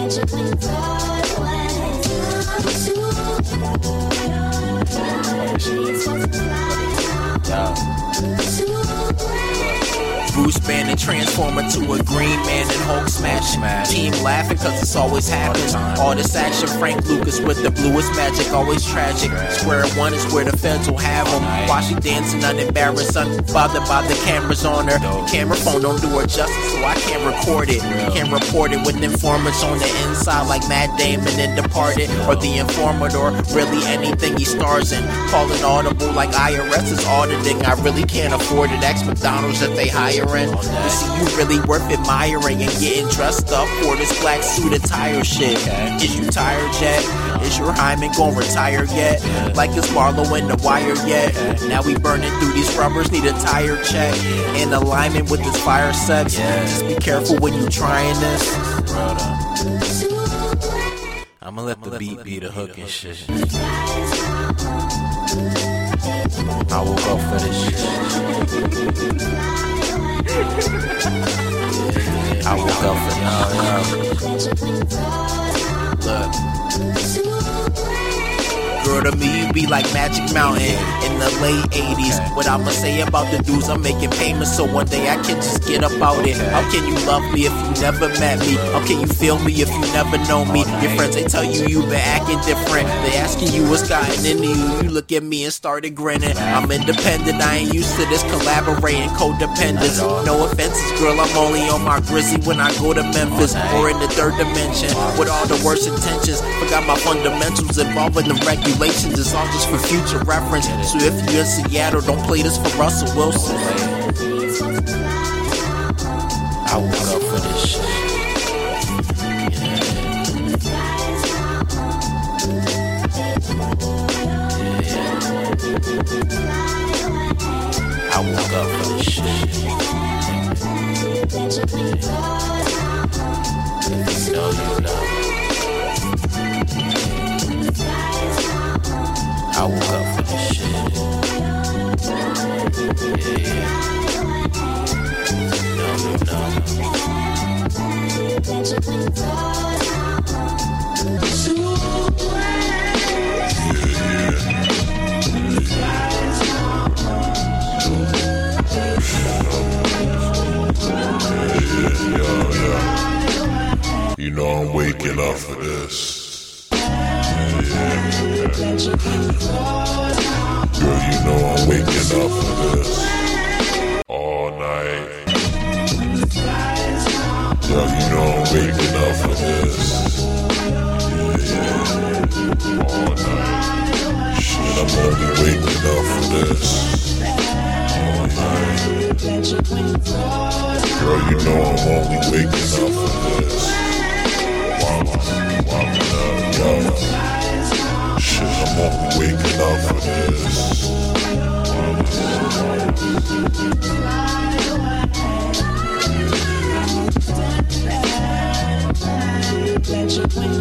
Yeah. you Bruce Banner transformer to a green man and Hulk smash. Team laughing cause it's always happens. All this action, Frank Lucas with the bluest magic, always tragic. Square one is where the feds will have him. While she dancing unembarrassed, unbothered by the cameras on her. The camera phone don't do her justice, so I can't record it. Can't report it with informants on the inside like Matt Damon in Departed. Or the informant, or really anything he stars in. Calling audible like IRS is auditing. I really can't afford it. Ex McDonald's that they You see, you really worth admiring and getting dressed up for this black suit attire shit. Is you tired yet? Is your hymen gonna retire yet? Like it's Marlo in the wire yet? Now we burning through these rubbers, need a tire check. In alignment with this fire sex. Just be careful when you trying this. I'ma let the beat be the hook and shit. I woke up for this shit. I woke up for y'all, Look. Girl, to me, you be like Magic Mountain in the late 80s. What I'ma say about the dudes, I'm making payments so one day I can just get up out it. How can you love me if you never met me? How can you feel me if you never know me? Your friends, they tell you you been acting different. They asking you what's gotten into you. You look at me and started grinning. I'm independent, I ain't used to this collaborating codependence. No offenses, girl, I'm only on my grizzly when I go to Memphis or in the third dimension with all the worst intentions. Forgot my fundamentals involving the regulations. It's all just for future reference. So if you're in Seattle, don't play this for Russell Wilson. I woke up for this shit. I woke up for this shit. You know I'm waking up for this. Girl, you know I'm waking up for this. Waking up for this. I'm Let you